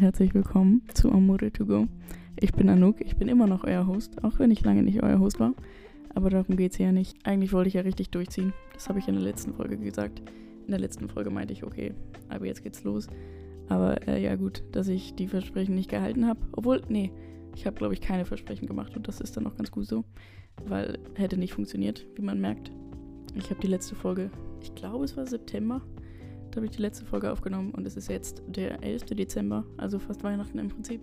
Herzlich willkommen zu Amore to Go. Ich bin Anouk, ich bin immer noch euer Host, auch wenn ich lange nicht euer Host war. Aber darum geht es ja nicht. Eigentlich wollte ich ja richtig durchziehen. Das habe ich in der letzten Folge gesagt. In der letzten Folge meinte ich, okay, aber jetzt geht's los. Aber äh, ja gut, dass ich die Versprechen nicht gehalten habe. Obwohl, nee, ich habe glaube ich keine Versprechen gemacht und das ist dann auch ganz gut so. Weil hätte nicht funktioniert, wie man merkt. Ich habe die letzte Folge, ich glaube es war September, da habe ich die letzte Folge aufgenommen und es ist jetzt der 11. Dezember, also fast Weihnachten im Prinzip.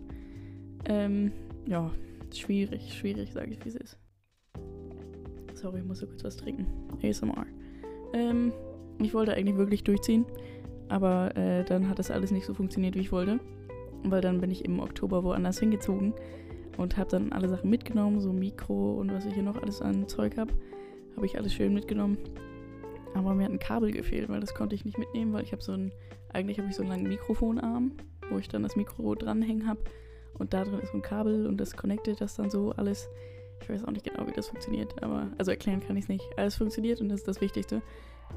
Ähm, ja, schwierig, schwierig, sage ich, wie es ist. Sorry, ich muss so kurz was trinken. ASMR. Ähm, ich wollte eigentlich wirklich durchziehen, aber äh, dann hat das alles nicht so funktioniert, wie ich wollte. Weil dann bin ich im Oktober woanders hingezogen und habe dann alle Sachen mitgenommen, so Mikro und was ich hier noch alles an Zeug habe. Habe ich alles schön mitgenommen aber mir hat ein Kabel gefehlt, weil das konnte ich nicht mitnehmen, weil ich habe so ein, eigentlich habe ich so einen langen Mikrofonarm, wo ich dann das Mikro dranhängen habe. Und da drin ist so ein Kabel und das connectet das dann so alles. Ich weiß auch nicht genau, wie das funktioniert, aber also erklären kann ich es nicht. Alles funktioniert und das ist das Wichtigste.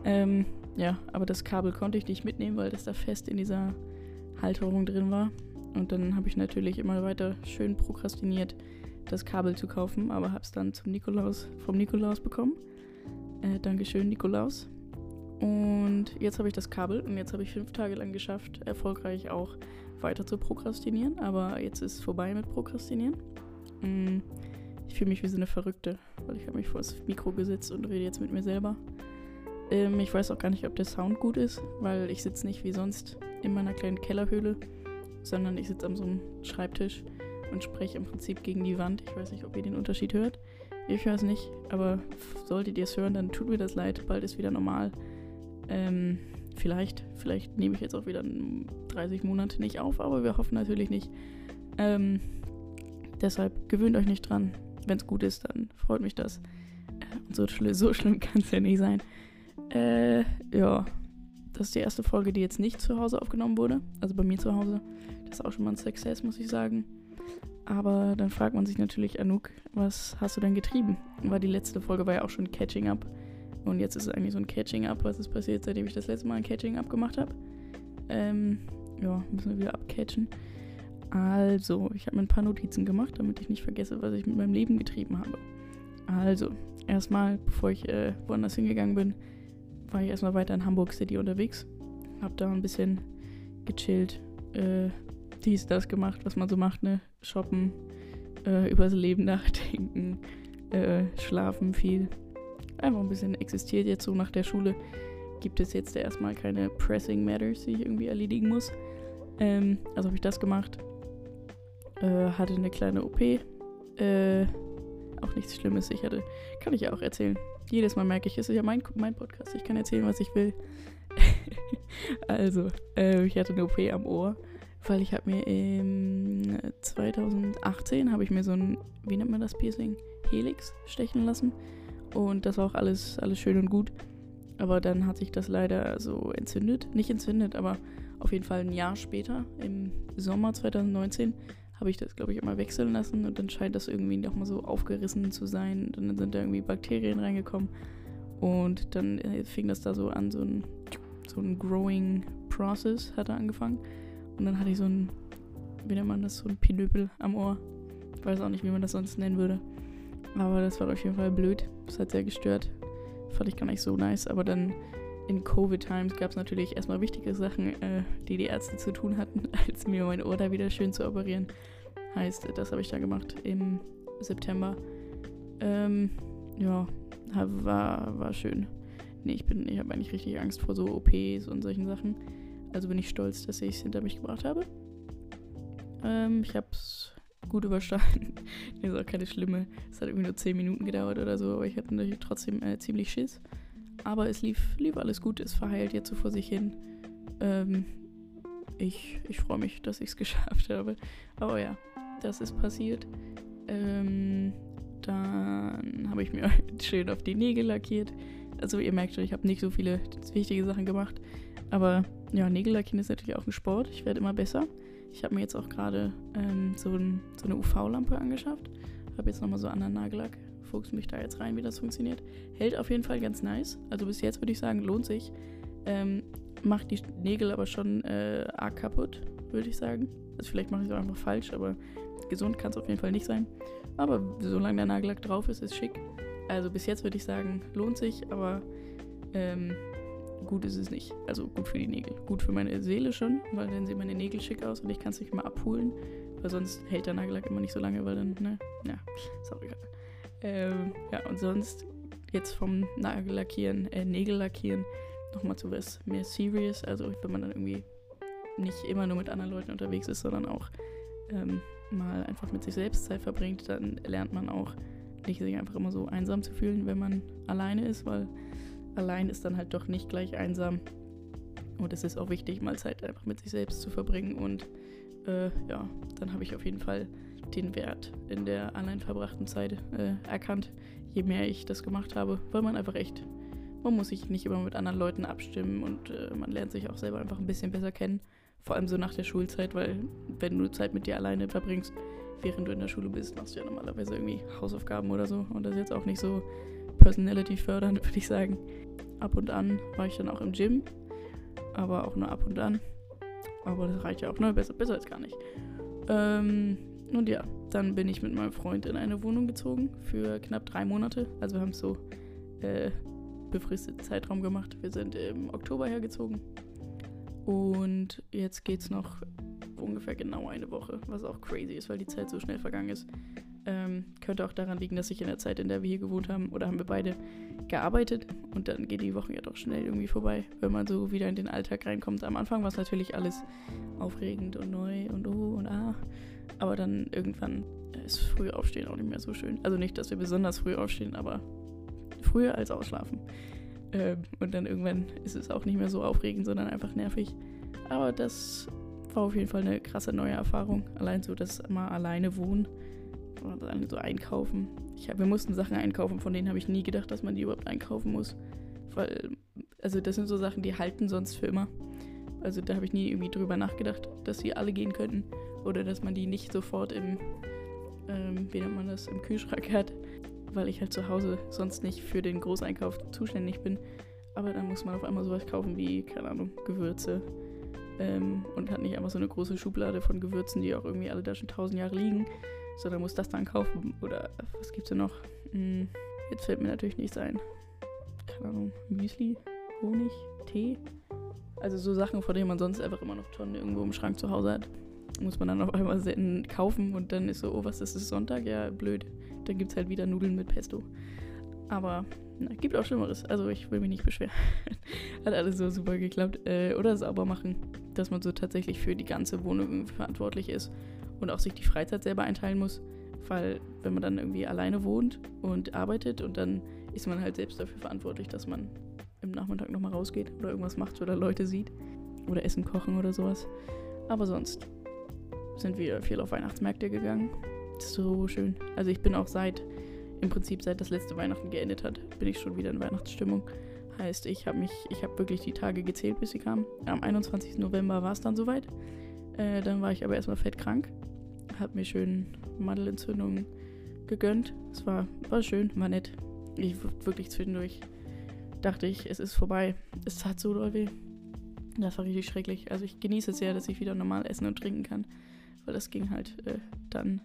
Ähm, ja, aber das Kabel konnte ich nicht mitnehmen, weil das da fest in dieser Halterung drin war. Und dann habe ich natürlich immer weiter schön prokrastiniert, das Kabel zu kaufen, aber habe es dann zum Nikolaus, vom Nikolaus bekommen. Äh, Dankeschön, Nikolaus. Und jetzt habe ich das Kabel und jetzt habe ich fünf Tage lang geschafft, erfolgreich auch weiter zu prokrastinieren. Aber jetzt ist es vorbei mit Prokrastinieren. Mm, ich fühle mich wie so eine Verrückte, weil ich habe mich vor das Mikro gesetzt und rede jetzt mit mir selber. Ähm, ich weiß auch gar nicht, ob der Sound gut ist, weil ich sitze nicht wie sonst in meiner kleinen Kellerhöhle, sondern ich sitze an so einem Schreibtisch und spreche im Prinzip gegen die Wand. Ich weiß nicht, ob ihr den Unterschied hört. Ich höre es nicht, aber solltet ihr es hören, dann tut mir das leid. Bald ist wieder normal. Ähm, vielleicht, vielleicht nehme ich jetzt auch wieder 30 Monate nicht auf, aber wir hoffen natürlich nicht. Ähm, deshalb gewöhnt euch nicht dran. Wenn es gut ist, dann freut mich das. Äh, so, schli so schlimm kann es ja nicht sein. Äh, ja. Das ist die erste Folge, die jetzt nicht zu Hause aufgenommen wurde. Also bei mir zu Hause. Das ist auch schon mal ein Success, muss ich sagen. Aber dann fragt man sich natürlich, Anouk, was hast du denn getrieben? Weil die letzte Folge war ja auch schon Catching Up. Und jetzt ist es eigentlich so ein Catching Up. Was ist passiert, seitdem ich das letzte Mal ein Catching Up gemacht habe? Ähm, ja, müssen wir wieder abcatchen. Also, ich habe mir ein paar Notizen gemacht, damit ich nicht vergesse, was ich mit meinem Leben getrieben habe. Also, erstmal, bevor ich äh, woanders hingegangen bin, war ich erstmal weiter in Hamburg City unterwegs. Hab da ein bisschen gechillt, äh, dies, das gemacht, was man so macht, ne? Shoppen, äh, über das Leben nachdenken, äh, schlafen viel. Einfach ein bisschen existiert jetzt so nach der Schule. Gibt es jetzt erstmal keine Pressing Matters, die ich irgendwie erledigen muss. Ähm, also habe ich das gemacht. Äh, hatte eine kleine OP. Äh, auch nichts Schlimmes. Ich hatte, kann ich ja auch erzählen. Jedes Mal merke ich, es ist ja mein, mein Podcast. Ich kann erzählen, was ich will. also, äh, ich hatte eine OP am Ohr weil ich habe mir im 2018 habe ich mir so ein, wie nennt man das Piercing? Helix stechen lassen. Und das war auch alles, alles schön und gut. Aber dann hat sich das leider so entzündet. Nicht entzündet, aber auf jeden Fall ein Jahr später, im Sommer 2019, habe ich das, glaube ich, immer wechseln lassen. Und dann scheint das irgendwie nochmal so aufgerissen zu sein. Und dann sind da irgendwie Bakterien reingekommen. Und dann äh, fing das da so an, so ein, so ein Growing Process hat er angefangen. Und dann hatte ich so ein, wie nennt man das, so ein Pinöpel am Ohr. Ich weiß auch nicht, wie man das sonst nennen würde. Aber das war auf jeden Fall blöd. Das hat sehr gestört. Fand ich gar nicht so nice. Aber dann in Covid-Times gab es natürlich erstmal wichtige Sachen, äh, die die Ärzte zu tun hatten, als mir mein Ohr da wieder schön zu operieren. Heißt, das habe ich da gemacht im September. Ähm, ja, war, war schön. Nee, ich bin, ich habe eigentlich richtig Angst vor so OPs und solchen Sachen. Also bin ich stolz, dass ich es hinter mich gebracht habe. Ähm, ich habe es gut überstanden. das ist auch keine schlimme. Es hat irgendwie nur 10 Minuten gedauert oder so, aber ich hatte natürlich trotzdem äh, ziemlich Schiss. Aber es lief, lief alles gut, es verheilt jetzt so vor sich hin. Ähm, ich ich freue mich, dass ich es geschafft habe. Aber ja, das ist passiert. Ähm, dann habe ich mir schön auf die Nägel lackiert. Also ihr merkt schon, ich habe nicht so viele wichtige Sachen gemacht. Aber ja, Nägel lackieren ist natürlich auch ein Sport. Ich werde immer besser. Ich habe mir jetzt auch gerade ähm, so, ein, so, eine UV-Lampe angeschafft. Habe jetzt nochmal so anderen Nagellack. Fuchs mich da jetzt rein, wie das funktioniert. Hält auf jeden Fall ganz nice. Also bis jetzt würde ich sagen, lohnt sich. Ähm, macht die Nägel aber schon äh, arg kaputt, würde ich sagen. Also vielleicht mache ich es auch einfach falsch, aber gesund kann es auf jeden Fall nicht sein. Aber solange der Nagellack drauf ist, ist schick. Also bis jetzt würde ich sagen, lohnt sich, aber ähm, gut ist es nicht. Also gut für die Nägel. Gut für meine Seele schon, weil dann sehen meine Nägel schick aus und ich kann es nicht immer abholen. Weil sonst hält der Nagellack immer nicht so lange, weil dann, ne, ja, egal. Ähm, ja, und sonst jetzt vom Nagellackieren, äh, Nägellackieren nochmal zu was mehr serious. Also wenn man dann irgendwie nicht immer nur mit anderen Leuten unterwegs ist, sondern auch ähm, mal einfach mit sich selbst Zeit verbringt, dann lernt man auch nicht sich einfach immer so einsam zu fühlen, wenn man alleine ist, weil allein ist dann halt doch nicht gleich einsam. Und es ist auch wichtig, mal Zeit einfach mit sich selbst zu verbringen. Und äh, ja, dann habe ich auf jeden Fall den Wert in der allein verbrachten Zeit äh, erkannt, je mehr ich das gemacht habe, weil man einfach echt, man muss sich nicht immer mit anderen Leuten abstimmen und äh, man lernt sich auch selber einfach ein bisschen besser kennen. Vor allem so nach der Schulzeit, weil wenn du Zeit mit dir alleine verbringst, während du in der Schule bist, machst du ja normalerweise irgendwie Hausaufgaben oder so. Und das ist jetzt auch nicht so personality fördernd, würde ich sagen. Ab und an war ich dann auch im Gym, aber auch nur ab und an. Aber das reicht ja auch, ne? Besser, besser als gar nicht. Ähm, und ja, dann bin ich mit meinem Freund in eine Wohnung gezogen für knapp drei Monate. Also wir haben es so äh, befristeten Zeitraum gemacht. Wir sind im Oktober hergezogen. Und jetzt geht es noch ungefähr genau eine Woche, was auch crazy ist, weil die Zeit so schnell vergangen ist. Ähm, könnte auch daran liegen, dass ich in der Zeit, in der wir hier gewohnt haben, oder haben wir beide gearbeitet und dann gehen die Wochen ja doch schnell irgendwie vorbei, wenn man so wieder in den Alltag reinkommt. Am Anfang war es natürlich alles aufregend und neu und oh und ah, aber dann irgendwann ist früh aufstehen auch nicht mehr so schön. Also nicht, dass wir besonders früh aufstehen, aber früher als ausschlafen. Ähm, und dann irgendwann ist es auch nicht mehr so aufregend, sondern einfach nervig. Aber das war auf jeden Fall eine krasse neue Erfahrung. Allein so das mal alleine wohnen oder so einkaufen. Hab, wir mussten Sachen einkaufen, von denen habe ich nie gedacht, dass man die überhaupt einkaufen muss. Weil, also das sind so Sachen, die halten sonst für immer. Also da habe ich nie irgendwie drüber nachgedacht, dass sie alle gehen könnten. Oder dass man die nicht sofort im, ähm, wie nennt man das, im Kühlschrank hat. Weil ich halt zu Hause sonst nicht für den Großeinkauf zuständig bin. Aber dann muss man auf einmal sowas kaufen wie, keine Ahnung, Gewürze. Ähm, und hat nicht einfach so eine große Schublade von Gewürzen, die auch irgendwie alle da schon tausend Jahre liegen. Sondern muss das dann kaufen. Oder was gibt's denn noch? Hm, jetzt fällt mir natürlich nichts ein. Keine Ahnung, Müsli, Honig, Tee. Also so Sachen, von denen man sonst einfach immer noch Tonnen irgendwo im Schrank zu Hause hat. Muss man dann auf einmal kaufen und dann ist so, oh, was ist das Sonntag? Ja, blöd. Dann gibt es halt wieder Nudeln mit Pesto. Aber na, gibt auch Schlimmeres. Also ich will mich nicht beschweren. Hat alles so super geklappt. Äh, oder sauber machen, dass man so tatsächlich für die ganze Wohnung verantwortlich ist und auch sich die Freizeit selber einteilen muss. Weil wenn man dann irgendwie alleine wohnt und arbeitet und dann ist man halt selbst dafür verantwortlich, dass man im Nachmittag nochmal rausgeht oder irgendwas macht oder Leute sieht. Oder Essen kochen oder sowas. Aber sonst sind wir viel auf Weihnachtsmärkte gegangen. So schön. Also ich bin auch seit, im Prinzip seit das letzte Weihnachten geendet hat, bin ich schon wieder in Weihnachtsstimmung. Heißt, ich habe mich, ich habe wirklich die Tage gezählt, bis sie kamen. Am 21. November war es dann soweit. Äh, dann war ich aber erstmal fett krank. Hab mir schön Mandelentzündungen gegönnt. Es war, war schön, war nett. Ich wirklich zwischendurch dachte ich, es ist vorbei. Es tat so doll weh. Das war richtig schrecklich. Also ich genieße es sehr, dass ich wieder normal essen und trinken kann. Weil das ging halt äh, dann.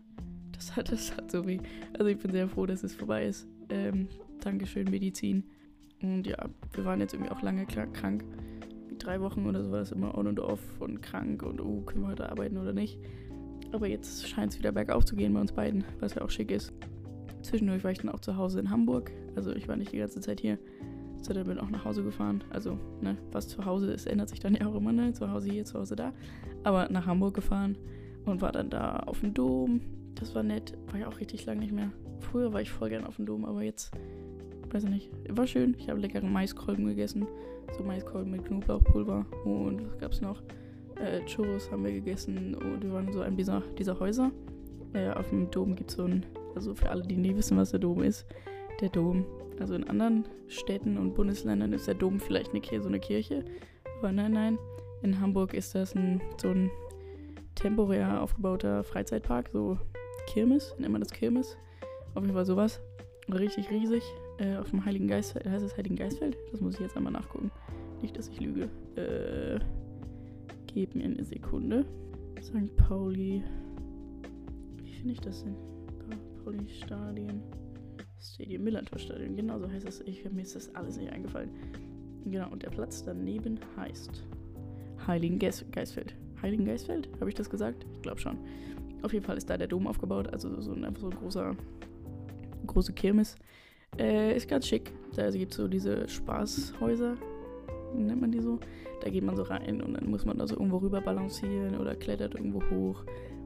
Das hat, das hat so weh. Also ich bin sehr froh, dass es vorbei ist. Ähm, Dankeschön, Medizin. Und ja, wir waren jetzt irgendwie auch lange krank. Drei Wochen oder sowas, immer on und off und krank und oh, können wir heute arbeiten oder nicht. Aber jetzt scheint es wieder bergauf zu gehen bei uns beiden, was ja auch schick ist. Zwischendurch war ich dann auch zu Hause in Hamburg. Also ich war nicht die ganze Zeit hier sondern bin auch nach Hause gefahren. Also, ne, was zu Hause ist, ändert sich dann ja auch immer, ne? Zu Hause hier, zu Hause da. Aber nach Hamburg gefahren und war dann da auf dem Dom. Das war nett. War ja auch richtig lang nicht mehr. Früher war ich voll gern auf dem Dom, aber jetzt, weiß ich nicht. War schön. Ich habe leckere Maiskolben gegessen. So Maiskolben mit Knoblauchpulver. Und was gab's noch? Äh, Churros haben wir gegessen und wir waren so einem dieser, dieser Häuser. Äh, auf dem Dom gibt es so ein, also für alle, die nie wissen, was der Dom ist, der Dom also in anderen Städten und Bundesländern ist der Dom vielleicht eine, so eine Kirche. Aber nein, nein. In Hamburg ist das ein, so ein temporär aufgebauter Freizeitpark, so Kirmes, nennt man das Kirmes. Auf jeden Fall sowas. Richtig riesig. Äh, auf dem Heiligen Geist, heißt es Heiligen Geistfeld? Das muss ich jetzt einmal nachgucken. Nicht, dass ich lüge. Äh, gebt mir eine Sekunde. St. Pauli. Wie finde ich das denn? Pauli Stadion. Stadion, Millantor Stadion, genau so heißt es. Ich, mir ist das alles nicht eingefallen. Genau, und der Platz daneben heißt Heiligen Geistfeld. Heiligen Geistfeld? Habe ich das gesagt? Ich glaube schon. Auf jeden Fall ist da der Dom aufgebaut, also so ein, so ein großer, große Kirmes. Äh, ist ganz schick. Da gibt es so diese Spaßhäuser, nennt man die so. Da geht man so rein und dann muss man da so irgendwo rüber balancieren oder klettert irgendwo hoch.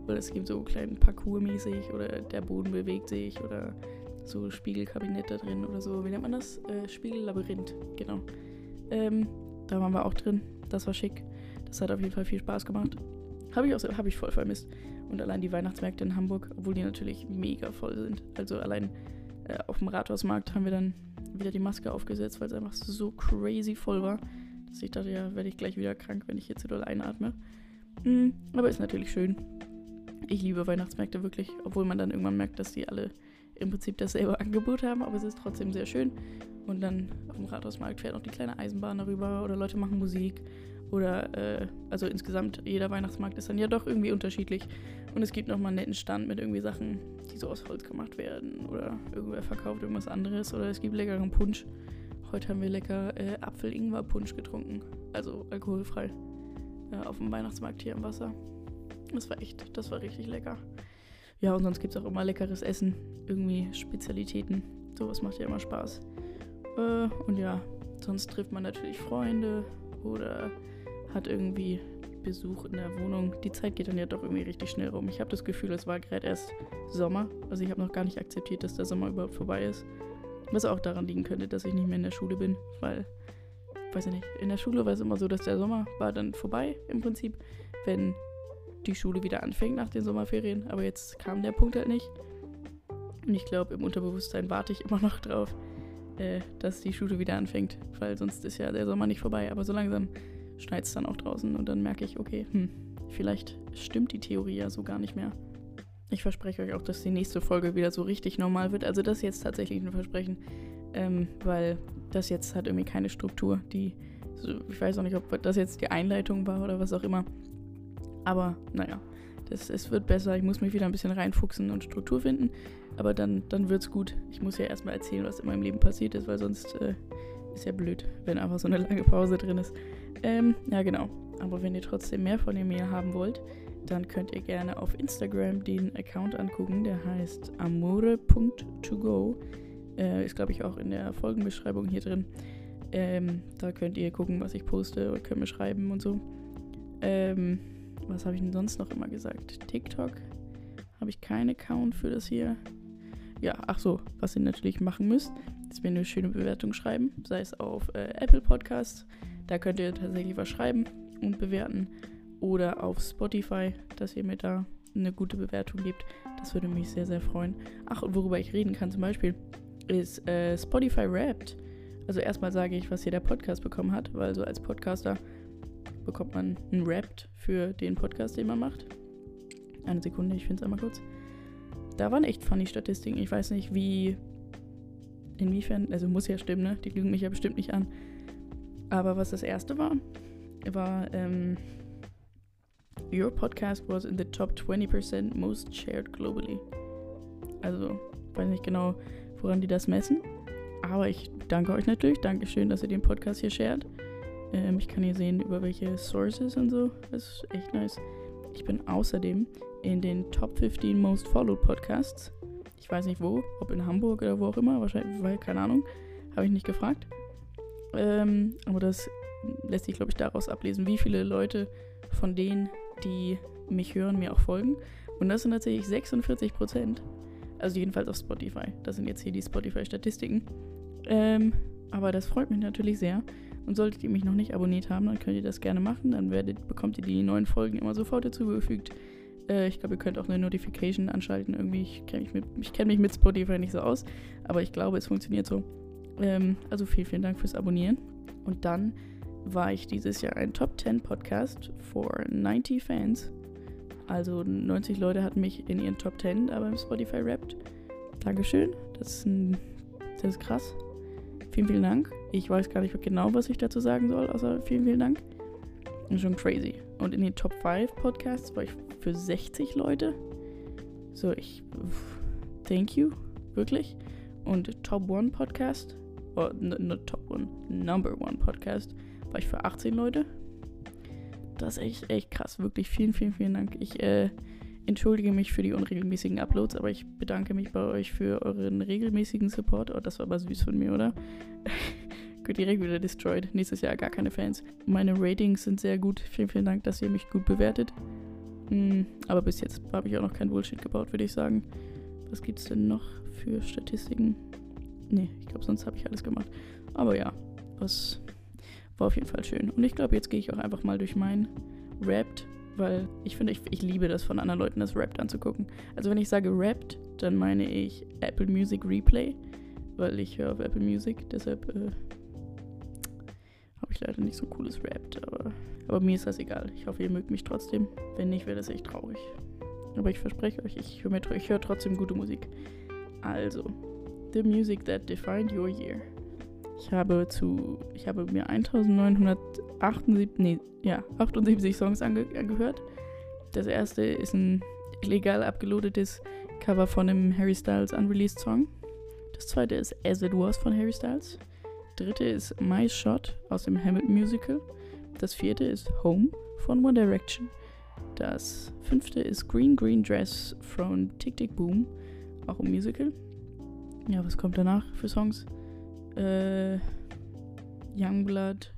Oder es gibt so kleinen Parcours mäßig oder der Boden bewegt sich oder so Spiegelkabinett da drin oder so. Wie nennt man das? Äh, Spiegellabyrinth, genau. Ähm, da waren wir auch drin. Das war schick. Das hat auf jeden Fall viel Spaß gemacht. Habe ich, auch, hab ich voll vermisst. Und allein die Weihnachtsmärkte in Hamburg, obwohl die natürlich mega voll sind. Also allein äh, auf dem Rathausmarkt haben wir dann wieder die Maske aufgesetzt, weil es einfach so crazy voll war, dass ich dachte, ja, werde ich gleich wieder krank, wenn ich jetzt wieder einatme. Mhm, aber ist natürlich schön. Ich liebe Weihnachtsmärkte wirklich, obwohl man dann irgendwann merkt, dass die alle im Prinzip dasselbe Angebot haben, aber es ist trotzdem sehr schön. Und dann auf dem Rathausmarkt fährt auch die kleine Eisenbahn darüber oder Leute machen Musik. Oder, äh, also insgesamt, jeder Weihnachtsmarkt ist dann ja doch irgendwie unterschiedlich. Und es gibt nochmal einen netten Stand mit irgendwie Sachen, die so aus Holz gemacht werden. Oder irgendwer verkauft irgendwas anderes. Oder es gibt leckeren Punsch. Heute haben wir lecker äh, Apfel-Ingwer-Punsch getrunken. Also alkoholfrei. Äh, auf dem Weihnachtsmarkt hier im Wasser. Das war echt, das war richtig lecker. Ja, und sonst gibt es auch immer leckeres Essen. Irgendwie Spezialitäten. Sowas macht ja immer Spaß. Äh, und ja, sonst trifft man natürlich Freunde oder hat irgendwie Besuch in der Wohnung. Die Zeit geht dann ja doch irgendwie richtig schnell rum. Ich habe das Gefühl, es war gerade erst Sommer. Also ich habe noch gar nicht akzeptiert, dass der Sommer überhaupt vorbei ist. Was auch daran liegen könnte, dass ich nicht mehr in der Schule bin, weil, weiß ich nicht, in der Schule war es immer so, dass der Sommer war dann vorbei im Prinzip, wenn die Schule wieder anfängt nach den Sommerferien. Aber jetzt kam der Punkt halt nicht. Und ich glaube, im Unterbewusstsein warte ich immer noch drauf, äh, dass die Schule wieder anfängt, weil sonst ist ja der Sommer nicht vorbei. Aber so langsam schneit es dann auch draußen und dann merke ich, okay, hm, vielleicht stimmt die Theorie ja so gar nicht mehr. Ich verspreche euch auch, dass die nächste Folge wieder so richtig normal wird. Also das ist jetzt tatsächlich ein Versprechen, ähm, weil das jetzt hat irgendwie keine Struktur. Die, ich weiß auch nicht, ob das jetzt die Einleitung war oder was auch immer. Aber naja, das, es wird besser. Ich muss mich wieder ein bisschen reinfuchsen und Struktur finden. Aber dann, dann es gut. Ich muss ja erstmal erzählen, was in meinem Leben passiert ist, weil sonst äh, ist ja blöd, wenn einfach so eine lange Pause drin ist. Ähm, ja, genau. Aber wenn ihr trotzdem mehr von mir haben wollt, dann könnt ihr gerne auf Instagram den Account angucken. Der heißt amore.togo. Äh, ist, glaube ich, auch in der Folgenbeschreibung hier drin. Ähm, da könnt ihr gucken, was ich poste und könnt mir schreiben und so. Ähm, was habe ich denn sonst noch immer gesagt? TikTok habe ich keinen Account für das hier. Ja, ach so, was ihr natürlich machen müsst, ist mir eine schöne Bewertung schreiben, sei es auf äh, Apple Podcasts, da könnt ihr tatsächlich was schreiben und bewerten oder auf Spotify, dass ihr mir da eine gute Bewertung gebt. Das würde mich sehr, sehr freuen. Ach, und worüber ich reden kann zum Beispiel, ist äh, Spotify Wrapped. Also erstmal sage ich, was hier der Podcast bekommen hat, weil so als Podcaster bekommt man ein Wrapped für den Podcast, den man macht. Eine Sekunde, ich finde es einmal kurz. Da waren echt funny Statistiken. Ich weiß nicht, wie. Inwiefern. Also muss ja stimmen, ne? Die lügen mich ja bestimmt nicht an. Aber was das erste war, war. Ähm, Your podcast was in the top 20% most shared globally. Also, weiß nicht genau, woran die das messen. Aber ich danke euch natürlich. Dankeschön, dass ihr den Podcast hier shared. Ähm, ich kann hier sehen, über welche Sources und so. Das ist echt nice. Ich bin außerdem in den Top 15 Most Followed Podcasts. Ich weiß nicht wo, ob in Hamburg oder wo auch immer, wahrscheinlich, weil, keine Ahnung, habe ich nicht gefragt. Ähm, aber das lässt sich, glaube ich, daraus ablesen, wie viele Leute von denen, die mich hören, mir auch folgen. Und das sind tatsächlich 46 Prozent. Also jedenfalls auf Spotify. Das sind jetzt hier die Spotify-Statistiken. Ähm, aber das freut mich natürlich sehr. Und solltet ihr mich noch nicht abonniert haben, dann könnt ihr das gerne machen. Dann werdet, bekommt ihr die neuen Folgen immer sofort dazugefügt. Äh, ich glaube, ihr könnt auch eine Notification anschalten. Irgendwie, ich kenne mich, mit, kenn mich mit Spotify nicht so aus. Aber ich glaube, es funktioniert so. Ähm, also vielen, vielen Dank fürs Abonnieren. Und dann war ich dieses Jahr ein Top 10 Podcast for 90 Fans. Also 90 Leute hatten mich in ihren Top 10 da beim Spotify Rapped. Dankeschön. Das ist, ein, das ist krass. Vielen, vielen Dank. Ich weiß gar nicht genau, was ich dazu sagen soll, außer vielen, vielen Dank. Schon crazy. Und in den Top 5 Podcasts war ich für 60 Leute. So, ich. Thank you. Wirklich. Und Top 1 Podcast, oh, not Top 1, Number 1 Podcast, war ich für 18 Leute. Das ist echt, echt krass. Wirklich vielen, vielen, vielen Dank. Ich äh, entschuldige mich für die unregelmäßigen Uploads, aber ich bedanke mich bei euch für euren regelmäßigen Support. Oh, das war aber süß von mir, oder? gut, direkt wieder destroyed. Nächstes Jahr gar keine Fans. Meine Ratings sind sehr gut. Vielen, vielen Dank, dass ihr mich gut bewertet. Hm, aber bis jetzt habe ich auch noch kein Bullshit gebaut, würde ich sagen. Was gibt es denn noch für Statistiken? Nee, ich glaube, sonst habe ich alles gemacht. Aber ja, was war auf jeden Fall schön. Und ich glaube, jetzt gehe ich auch einfach mal durch mein Rapped, weil ich finde, ich, ich liebe das von anderen Leuten, das Rapped anzugucken. Also wenn ich sage Rapped, dann meine ich Apple Music Replay, weil ich höre auf Apple Music, deshalb äh, habe ich leider nicht so cooles Rapped, aber, aber mir ist das egal. Ich hoffe, ihr mögt mich trotzdem. Wenn nicht, wäre das echt traurig. Aber ich verspreche euch, ich höre hör trotzdem gute Musik. Also, The Music That Defined Your Year. Ich habe zu, ich habe mir 1978, nee, ja, 78 Songs ange, angehört. Das erste ist ein illegal abgelodetes Cover von einem Harry Styles Unreleased Song. Das zweite ist As It Was von Harry Styles. Dritte ist My Shot aus dem Hamilton Musical. Das vierte ist Home von One Direction. Das fünfte ist Green Green Dress von Tick Tick Boom, auch ein Musical. Ja, was kommt danach für Songs? Äh, Youngblood,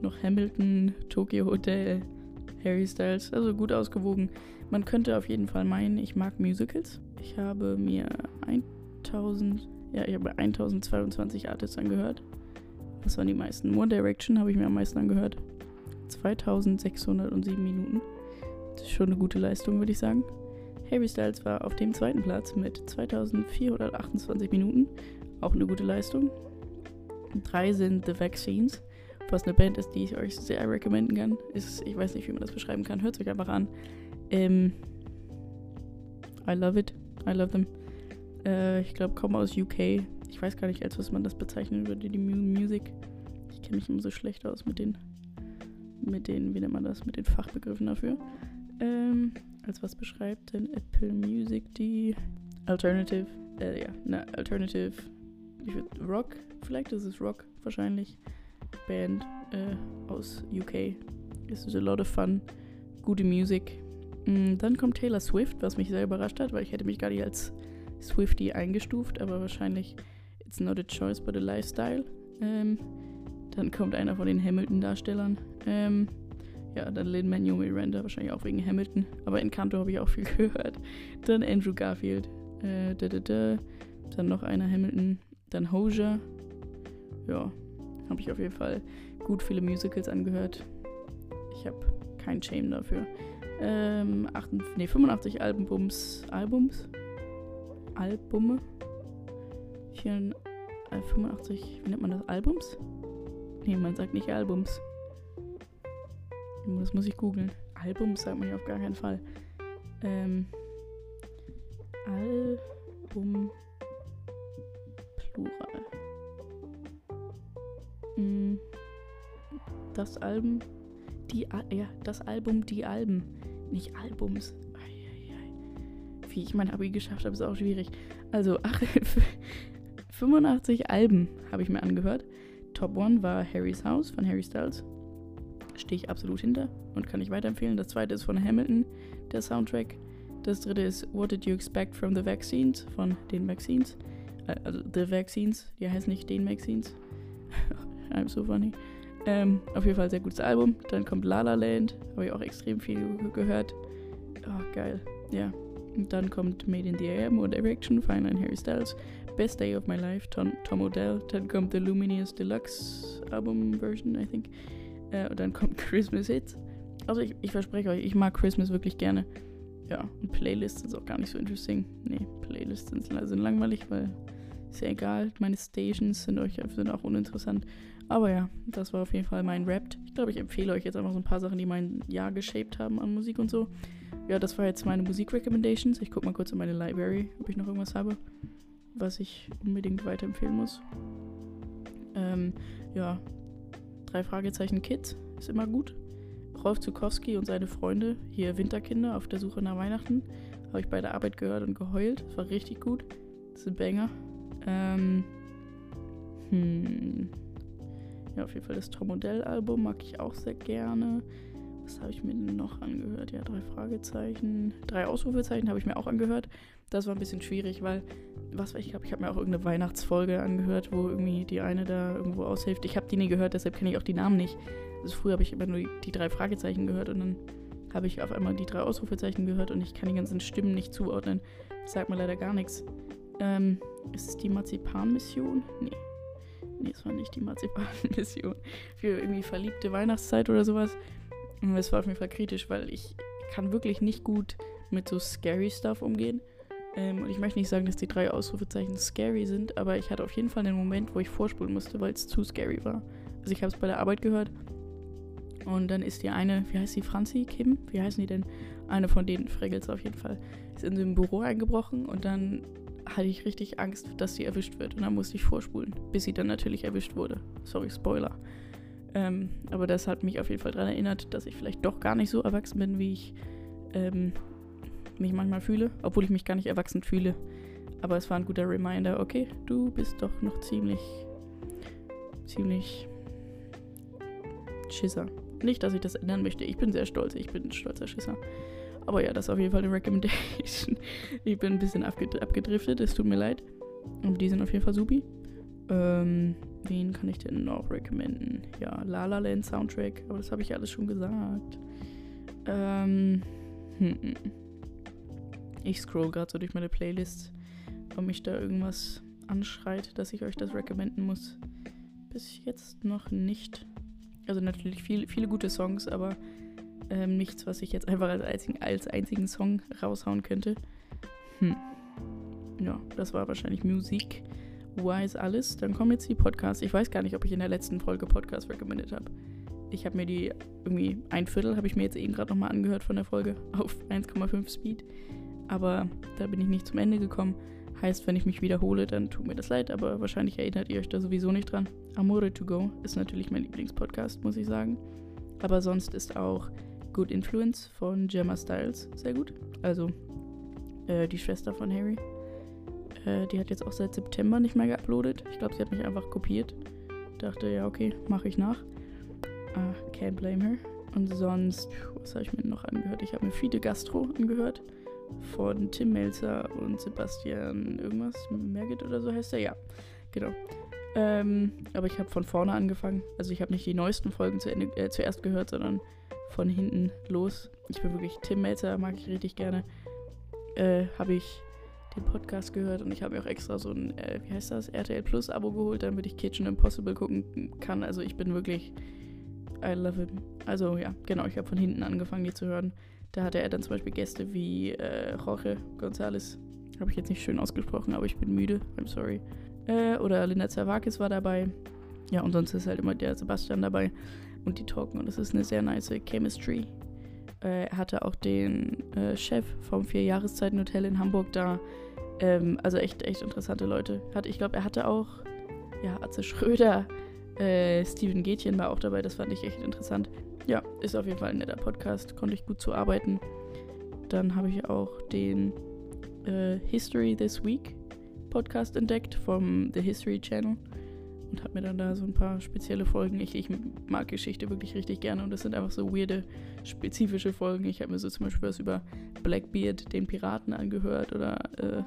noch Hamilton, Tokyo Hotel, Harry Styles, also gut ausgewogen. Man könnte auf jeden Fall meinen, ich mag Musicals. Ich habe mir 1000, ja, ich habe 1022 Artists angehört. Das waren die meisten. One Direction habe ich mir am meisten angehört. 2607 Minuten. Das ist schon eine gute Leistung, würde ich sagen. Harry Styles war auf dem zweiten Platz mit 2428 Minuten. Auch eine gute Leistung. Drei sind The Vaccines, was eine Band ist, die ich euch sehr recommenden kann. Ist, ich weiß nicht, wie man das beschreiben kann. Hört es euch einfach an. Ähm, I love it. I love them. Äh, ich glaube, kommen aus UK. Ich weiß gar nicht, als was man das bezeichnen würde, die Music. Ich kenne mich immer so schlecht aus mit den, mit den, wie nennt man das, mit den Fachbegriffen dafür. Ähm, als was beschreibt denn Apple Music die Alternative, äh, ja, ne, Alternative, ich würde Rock, vielleicht ist es Rock, wahrscheinlich, Band äh, aus UK. Es ist a lot of fun, gute Musik. Mm, dann kommt Taylor Swift, was mich sehr überrascht hat, weil ich hätte mich gar nicht als Swifty eingestuft, aber wahrscheinlich it's not a choice but a lifestyle. Ähm, dann kommt einer von den Hamilton-Darstellern. Ähm, ja, dann Lin-Manuel Miranda, wahrscheinlich auch wegen Hamilton. Aber in Kanto habe ich auch viel gehört. Dann Andrew Garfield. Äh, da, da, da. Dann noch einer Hamilton. Dann Hosier. Ja, habe ich auf jeden Fall gut viele Musicals angehört. Ich habe kein Shame dafür. Ähm, 88, nee, 85 Albums. Albums? Albume? 84, 85, äh, wie nennt man das? Albums? Nee, man sagt nicht Albums. Das muss ich googeln. Album sagt man ja auf gar keinen Fall. Ähm, Album Plural. Mm, das Album, die, ja, das Album, die Alben, nicht Albums. Wie ich mein Abi geschafft habe, ist auch schwierig. Also, ach, 85 Alben habe ich mir angehört. Top 1 war Harry's House von Harry Styles stehe ich absolut hinter und kann ich weiterempfehlen. Das zweite ist von Hamilton, der Soundtrack. Das dritte ist What Did You Expect from the Vaccines von den Vaccines. Äh, also The Vaccines, die heißen nicht den Vaccines. I'm so funny. Ähm, auf jeden Fall sehr gutes Album. Dann kommt La La Land, habe ich auch extrem viel gehört. Oh, geil. Ja. Und dann kommt Made in the AM und Erection, Final and Harry Styles. Best Day of My Life, Tom, Tom Odell. Dann kommt The Luminous Deluxe Album Version, I think. Äh, und dann kommt Christmas Hits. Also ich, ich verspreche euch, ich mag Christmas wirklich gerne. Ja, und Playlists sind auch gar nicht so interesting. Nee, Playlists sind, sind langweilig, weil ist ja egal. Meine Stations sind euch sind auch uninteressant. Aber ja, das war auf jeden Fall mein Rap. Ich glaube, ich empfehle euch jetzt einfach so ein paar Sachen, die mein Jahr geshaped haben an Musik und so. Ja, das war jetzt meine Musik-Recommendations. Ich gucke mal kurz in meine Library, ob ich noch irgendwas habe, was ich unbedingt weiterempfehlen muss. Ähm, ja, drei Fragezeichen Kids ist immer gut. Rolf Zukowski und seine Freunde, hier Winterkinder auf der Suche nach Weihnachten. Habe ich bei der Arbeit gehört und geheult. Das war richtig gut. Das ist ein Banger. Ähm, hm. Ja, auf jeden Fall das Tom Modell-Album mag ich auch sehr gerne. Was habe ich mir denn noch angehört? Ja, drei Fragezeichen. Drei Ausrufezeichen habe ich mir auch angehört. Das war ein bisschen schwierig, weil, was ich glaube, ich habe mir auch irgendeine Weihnachtsfolge angehört, wo irgendwie die eine da irgendwo aushilft. Ich habe die nie gehört, deshalb kenne ich auch die Namen nicht. Also früher habe ich immer nur die, drei Fragezeichen gehört und dann habe ich auf einmal die drei Ausrufezeichen gehört und ich kann die ganzen Stimmen nicht zuordnen. Das sagt mir leider gar nichts. Ähm, ist es die Marzipan-Mission? Nee. Nee, es war nicht die Marzipan-Mission. Für irgendwie verliebte Weihnachtszeit oder sowas. Und es war auf jeden Fall kritisch, weil ich kann wirklich nicht gut mit so scary Stuff umgehen. Ähm, und ich möchte nicht sagen, dass die drei Ausrufezeichen scary sind, aber ich hatte auf jeden Fall einen Moment, wo ich vorspulen musste, weil es zu scary war. Also ich habe es bei der Arbeit gehört und dann ist die eine, wie heißt die, Franzi, Kim? Wie heißen die denn? Eine von denen, Freggels auf jeden Fall, ist in so ein Büro eingebrochen und dann hatte ich richtig Angst, dass sie erwischt wird. Und dann musste ich vorspulen, bis sie dann natürlich erwischt wurde. Sorry, Spoiler. Ähm, aber das hat mich auf jeden Fall daran erinnert, dass ich vielleicht doch gar nicht so erwachsen bin, wie ich ähm, mich manchmal fühle. Obwohl ich mich gar nicht erwachsen fühle. Aber es war ein guter Reminder, okay, du bist doch noch ziemlich, ziemlich Schisser. Nicht, dass ich das ändern möchte. Ich bin sehr stolz. Ich bin ein stolzer Schisser. Aber ja, das ist auf jeden Fall eine Recommendation. ich bin ein bisschen abgedriftet. Es tut mir leid. Und die sind auf jeden Fall supi. Ähm, wen kann ich denn noch recommenden? Ja, La La Land Soundtrack. Aber das habe ich alles schon gesagt. Ähm, hm. Ich scroll gerade so durch meine Playlist, ob mich da irgendwas anschreit, dass ich euch das recommenden muss. Bis jetzt noch nicht. Also natürlich viel, viele gute Songs, aber ähm, nichts, was ich jetzt einfach als einzigen, als einzigen Song raushauen könnte. Hm. Ja, das war wahrscheinlich Musik. Wise alles. Dann kommen jetzt die Podcasts. Ich weiß gar nicht, ob ich in der letzten Folge Podcast recommended habe. Ich habe mir die irgendwie ein Viertel, habe ich mir jetzt eben gerade nochmal angehört von der Folge auf 1,5 Speed. Aber da bin ich nicht zum Ende gekommen. Heißt, wenn ich mich wiederhole, dann tut mir das leid, aber wahrscheinlich erinnert ihr euch da sowieso nicht dran. Amore to Go ist natürlich mein Lieblingspodcast, muss ich sagen. Aber sonst ist auch Good Influence von Gemma Styles sehr gut. Also äh, die Schwester von Harry. Äh, die hat jetzt auch seit September nicht mehr geuploadet. Ich glaube, sie hat mich einfach kopiert. Dachte, ja, okay, mache ich nach. Uh, can't blame her. Und sonst, was habe ich mir noch angehört? Ich habe mir Fide Gastro angehört von Tim Melzer und Sebastian irgendwas, Merget oder so heißt er, ja, genau. Ähm, aber ich habe von vorne angefangen. Also ich habe nicht die neuesten Folgen zu Ende, äh, zuerst gehört, sondern von hinten los. Ich bin wirklich Tim Melzer, mag ich richtig gerne. Äh, habe ich den Podcast gehört und ich habe mir auch extra so ein, äh, wie heißt das, RTL Plus Abo geholt, damit ich Kitchen Impossible gucken kann. Also ich bin wirklich, I love him. Also ja, genau, ich habe von hinten angefangen, die zu hören. Da hatte er dann zum Beispiel Gäste wie äh, Jorge González. Habe ich jetzt nicht schön ausgesprochen, aber ich bin müde. I'm sorry. Äh, oder Linda Zervakis war dabei. Ja, und sonst ist halt immer der Sebastian dabei und die talken. Und das ist eine sehr nice Chemistry. Äh, er hatte auch den äh, Chef vom Vier-Jahreszeiten-Hotel in Hamburg da. Ähm, also echt, echt interessante Leute. Hat, ich glaube, er hatte auch, ja, Atze Schröder, äh, Steven Gätchen war auch dabei. Das fand ich echt interessant. Ja, ist auf jeden Fall ein netter Podcast, konnte ich gut zu arbeiten. Dann habe ich auch den äh, History This Week Podcast entdeckt vom The History Channel und habe mir dann da so ein paar spezielle Folgen. Ich, ich mag Geschichte wirklich richtig gerne und das sind einfach so weirde, spezifische Folgen. Ich habe mir so zum Beispiel was über Blackbeard, den Piraten, angehört oder äh,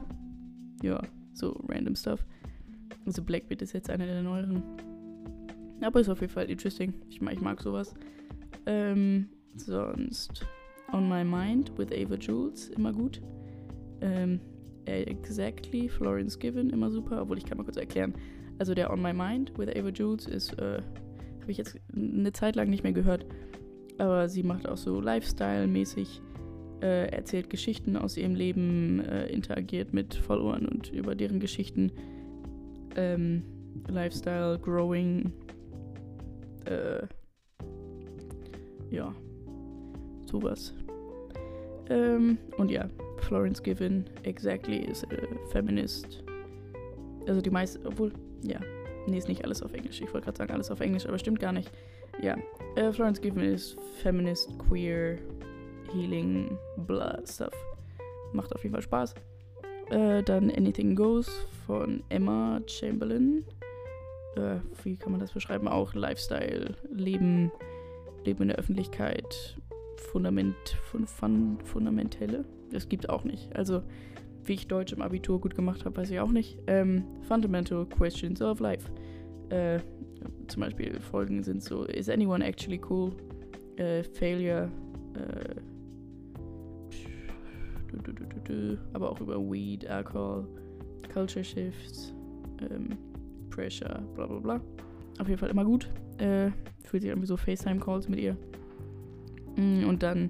ja, so random Stuff. Also Blackbeard ist jetzt einer der neueren. Aber ist auf jeden Fall interesting. Ich, ich mag sowas. Ähm, sonst On My Mind with Ava Jules, immer gut. Ähm, exactly, Florence Given, immer super, obwohl ich kann mal kurz erklären. Also der On My Mind with Ava Jules ist, äh, habe ich jetzt eine Zeit lang nicht mehr gehört. Aber sie macht auch so Lifestyle-mäßig, äh, erzählt Geschichten aus ihrem Leben, äh, interagiert mit Followern und über deren Geschichten. Ähm, Lifestyle, Growing, äh, ja, sowas. Ähm, und ja, Florence Given, exactly, ist äh, Feminist. Also die meisten, obwohl, ja, nee, ist nicht alles auf Englisch. Ich wollte gerade sagen, alles auf Englisch, aber stimmt gar nicht. ja. Äh, Florence Given ist Feminist, Queer, Healing, blah Stuff. Macht auf jeden Fall Spaß. Äh, dann Anything Goes von Emma Chamberlain. Äh, wie kann man das beschreiben? Auch Lifestyle, Leben, Leben in der Öffentlichkeit, Fundament, fun, fun, fundamentelle. Das gibt auch nicht. Also, wie ich Deutsch im Abitur gut gemacht habe, weiß ich auch nicht. Ähm, Fundamental Questions of Life. Äh, zum Beispiel Folgen sind so: Is anyone actually cool? Äh, failure. Äh, aber auch über Weed, Alcohol, Culture Shifts, ähm, Pressure, bla bla bla. Auf jeden Fall immer gut. Äh, fühlt sich irgendwie so FaceTime-Calls mit ihr. Mm, und dann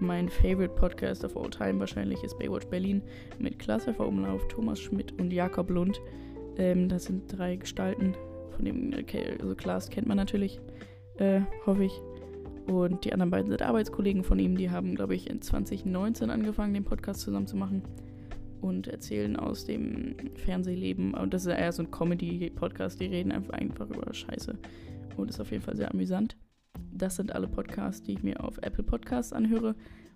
mein Favorite Podcast of all time wahrscheinlich ist Baywatch Berlin mit Pfeffer Umlauf, Thomas Schmidt und Jakob Lund. Ähm, das sind drei Gestalten, von dem, also Klaas kennt man natürlich, äh, hoffe ich. Und die anderen beiden sind Arbeitskollegen von ihm. Die haben, glaube ich, in 2019 angefangen, den Podcast zusammen zu machen und erzählen aus dem Fernsehleben. Und das ist eher so ein Comedy-Podcast. Die reden einfach, einfach über Scheiße. Und ist auf jeden Fall sehr amüsant. Das sind alle Podcasts, die ich mir auf Apple Podcasts anhöre.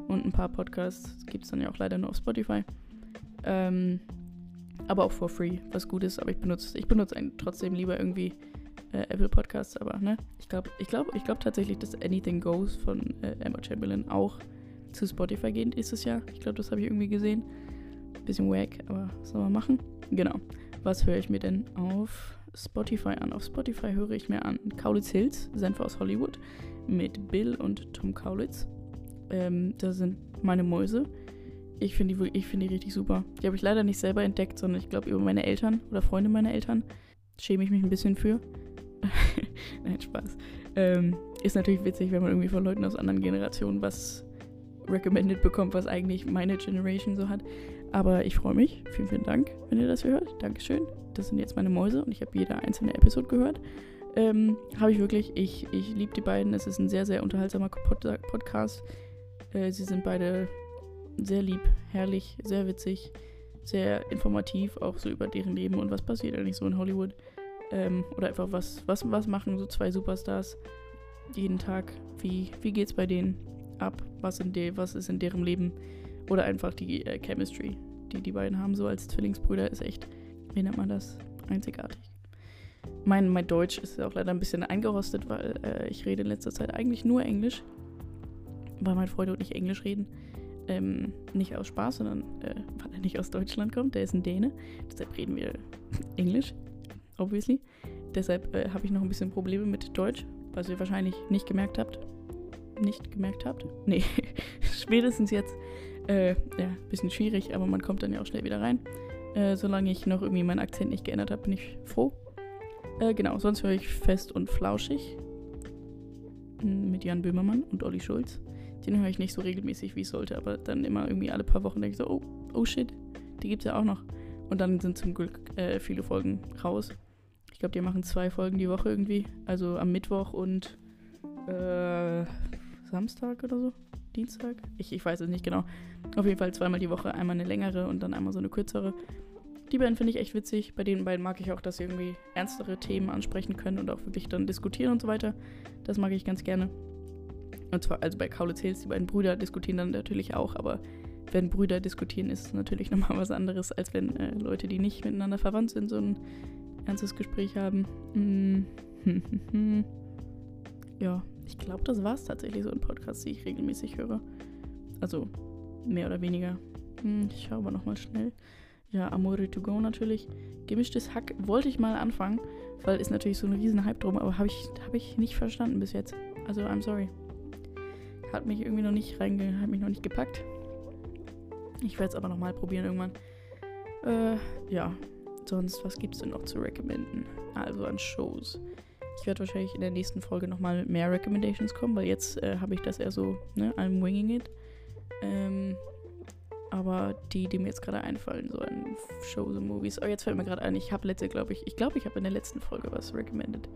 Und ein paar Podcasts gibt es dann ja auch leider nur auf Spotify. Ähm, aber auch for free, was gut ist. Aber ich benutze, ich benutze trotzdem lieber irgendwie äh, Apple Podcasts. Aber ne, ich glaube, ich glaube, ich glaube tatsächlich, dass Anything Goes von äh, Emma Chamberlain auch zu Spotify geht ist es ja. Ich glaube, das habe ich irgendwie gesehen. Bisschen wack, aber was soll man machen? Genau. Was höre ich mir denn auf Spotify an? Auf Spotify höre ich mir an Kaulitz Hills, Senf aus Hollywood, mit Bill und Tom Kaulitz. Ähm, das sind meine Mäuse. Ich finde die, find die richtig super. Die habe ich leider nicht selber entdeckt, sondern ich glaube über meine Eltern oder Freunde meiner Eltern. Schäme ich mich ein bisschen für. Nein, Spaß. Ähm, ist natürlich witzig, wenn man irgendwie von Leuten aus anderen Generationen was recommended bekommt, was eigentlich meine Generation so hat. Aber ich freue mich. Vielen, vielen Dank, wenn ihr das hört. Dankeschön. Das sind jetzt meine Mäuse und ich habe jede einzelne Episode gehört. Ähm, habe ich wirklich. Ich, ich liebe die beiden. Es ist ein sehr, sehr unterhaltsamer Pod Podcast. Äh, sie sind beide sehr lieb, herrlich, sehr witzig, sehr informativ, auch so über deren Leben und was passiert eigentlich so in Hollywood. Ähm, oder einfach was, was, was machen so zwei Superstars jeden Tag? Wie, wie geht's bei denen ab? Was, in de, was ist in deren Leben? Oder einfach die äh, Chemistry, die die beiden haben, so als Zwillingsbrüder, ist echt, wie nennt man das? Einzigartig. Mein, mein Deutsch ist auch leider ein bisschen eingerostet, weil äh, ich rede in letzter Zeit eigentlich nur Englisch. Weil mein Freund und ich Englisch reden. Ähm, nicht aus Spaß, sondern äh, weil er nicht aus Deutschland kommt. Der ist ein Däne. Deshalb reden wir Englisch, obviously. Deshalb äh, habe ich noch ein bisschen Probleme mit Deutsch, was ihr wahrscheinlich nicht gemerkt habt. Nicht gemerkt habt? Nee, spätestens jetzt. Äh, ja, bisschen schwierig, aber man kommt dann ja auch schnell wieder rein. Äh, solange ich noch irgendwie meinen Akzent nicht geändert habe, bin ich froh. Äh, genau, sonst höre ich fest und flauschig. Mit Jan Böhmermann und Olli Schulz. Den höre ich nicht so regelmäßig, wie ich sollte, aber dann immer irgendwie alle paar Wochen denke ich so, oh, oh shit, die gibt es ja auch noch. Und dann sind zum Glück äh, viele Folgen raus. Ich glaube, die machen zwei Folgen die Woche irgendwie. Also am Mittwoch und äh, Samstag oder so. Dienstag? Ich, ich weiß es nicht genau. Auf jeden Fall zweimal die Woche, einmal eine längere und dann einmal so eine kürzere. Die beiden finde ich echt witzig. Bei den beiden mag ich auch, dass sie irgendwie ernstere Themen ansprechen können und auch wirklich dann diskutieren und so weiter. Das mag ich ganz gerne. Und zwar, also bei Kaulitz Hills, die beiden Brüder diskutieren dann natürlich auch, aber wenn Brüder diskutieren, ist es natürlich nochmal was anderes, als wenn äh, Leute, die nicht miteinander verwandt sind, so ein ernstes Gespräch haben. Mm. ja, ich glaube, das war es tatsächlich so in Podcasts, die ich regelmäßig höre. Also mehr oder weniger. Hm, ich schaue aber nochmal schnell. Ja, Amore to go natürlich. Gemischtes Hack wollte ich mal anfangen, weil ist natürlich so ein riesen Hype drum, aber habe ich, hab ich nicht verstanden bis jetzt. Also I'm sorry. Hat mich irgendwie noch nicht reinge... hat mich noch nicht gepackt. Ich werde es aber nochmal probieren irgendwann. Äh, ja. Sonst, was gibt es denn noch zu recommenden? Also an Shows. Ich werde wahrscheinlich in der nächsten Folge nochmal mehr Recommendations kommen, weil jetzt äh, habe ich das eher so, ne, I'm winging it. Ähm, aber die, die mir jetzt gerade einfallen, so an Shows und Movies. Oh, jetzt fällt mir gerade ein, ich habe letzte, glaube ich, ich glaube, ich habe in der letzten Folge was recommended.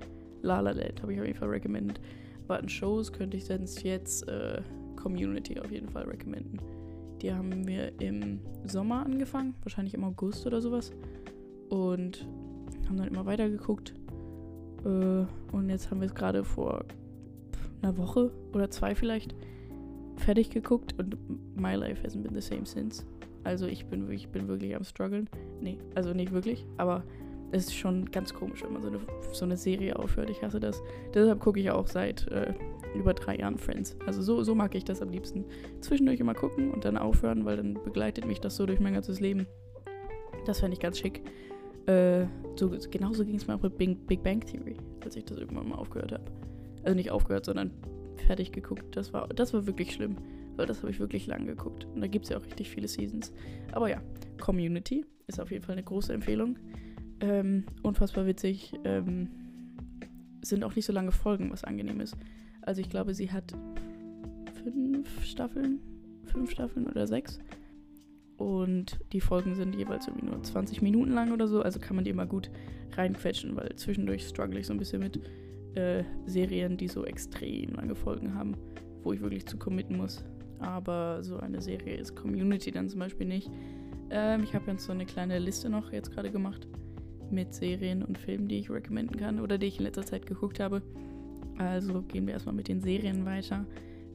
La La Land habe ich auf jeden Fall recommended. Aber an Shows könnte ich sonst jetzt äh, Community auf jeden Fall recommenden. Die haben wir im Sommer angefangen, wahrscheinlich im August oder sowas. Und haben dann immer weitergeguckt. Äh, und jetzt haben wir es gerade vor einer Woche oder zwei vielleicht fertig geguckt und my life hasn't been the same since. Also ich bin wirklich, bin wirklich am struggeln. Nee, also nicht wirklich, aber es ist schon ganz komisch, wenn man so eine, so eine Serie aufhört. Ich hasse das. Deshalb gucke ich auch seit äh, über drei Jahren Friends. Also so, so mag ich das am liebsten. Zwischendurch immer gucken und dann aufhören, weil dann begleitet mich das so durch mein ganzes Leben. Das fände ich ganz schick. Äh, so, genauso ging es mir auch mit Big, Big Bang Theory, als ich das irgendwann mal aufgehört habe. Also nicht aufgehört, sondern fertig geguckt. Das war, das war wirklich schlimm, weil das habe ich wirklich lang geguckt. Und da gibt es ja auch richtig viele Seasons. Aber ja, Community ist auf jeden Fall eine große Empfehlung. Ähm, unfassbar witzig. Ähm, sind auch nicht so lange Folgen, was angenehm ist. Also ich glaube, sie hat fünf Staffeln, fünf Staffeln oder sechs. Und die Folgen sind jeweils irgendwie nur 20 Minuten lang oder so. Also kann man die immer gut reinquetschen, weil zwischendurch struggle ich so ein bisschen mit äh, Serien, die so extrem lange Folgen haben, wo ich wirklich zu committen muss. Aber so eine Serie ist Community dann zum Beispiel nicht. Ähm, ich habe jetzt so eine kleine Liste noch jetzt gerade gemacht mit Serien und Filmen, die ich recommenden kann oder die ich in letzter Zeit geguckt habe. Also gehen wir erstmal mit den Serien weiter.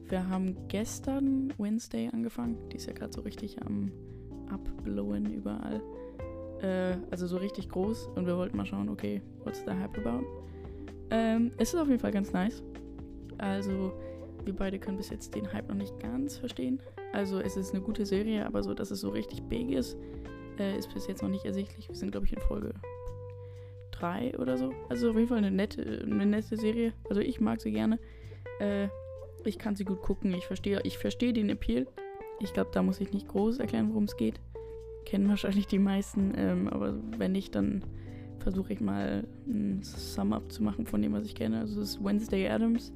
Wir haben gestern Wednesday angefangen. Die ist ja gerade so richtig am Abblowen überall. Äh, also so richtig groß. Und wir wollten mal schauen, okay, what's the hype about? Ähm, es ist auf jeden Fall ganz nice. Also wir beide können bis jetzt den Hype noch nicht ganz verstehen. Also es ist eine gute Serie, aber so, dass es so richtig big ist, äh, ist bis jetzt noch nicht ersichtlich. Wir sind, glaube ich, in Folge 3 oder so. Also auf jeden Fall eine nette, eine nette Serie. Also ich mag sie gerne. Äh, ich kann sie gut gucken. Ich verstehe ich versteh den Appeal. Ich glaube, da muss ich nicht groß erklären, worum es geht. Kennen wahrscheinlich die meisten. Ähm, aber wenn nicht, dann versuche ich mal ein Sum-Up zu machen von dem, was ich kenne. Also es ist Wednesday Adams.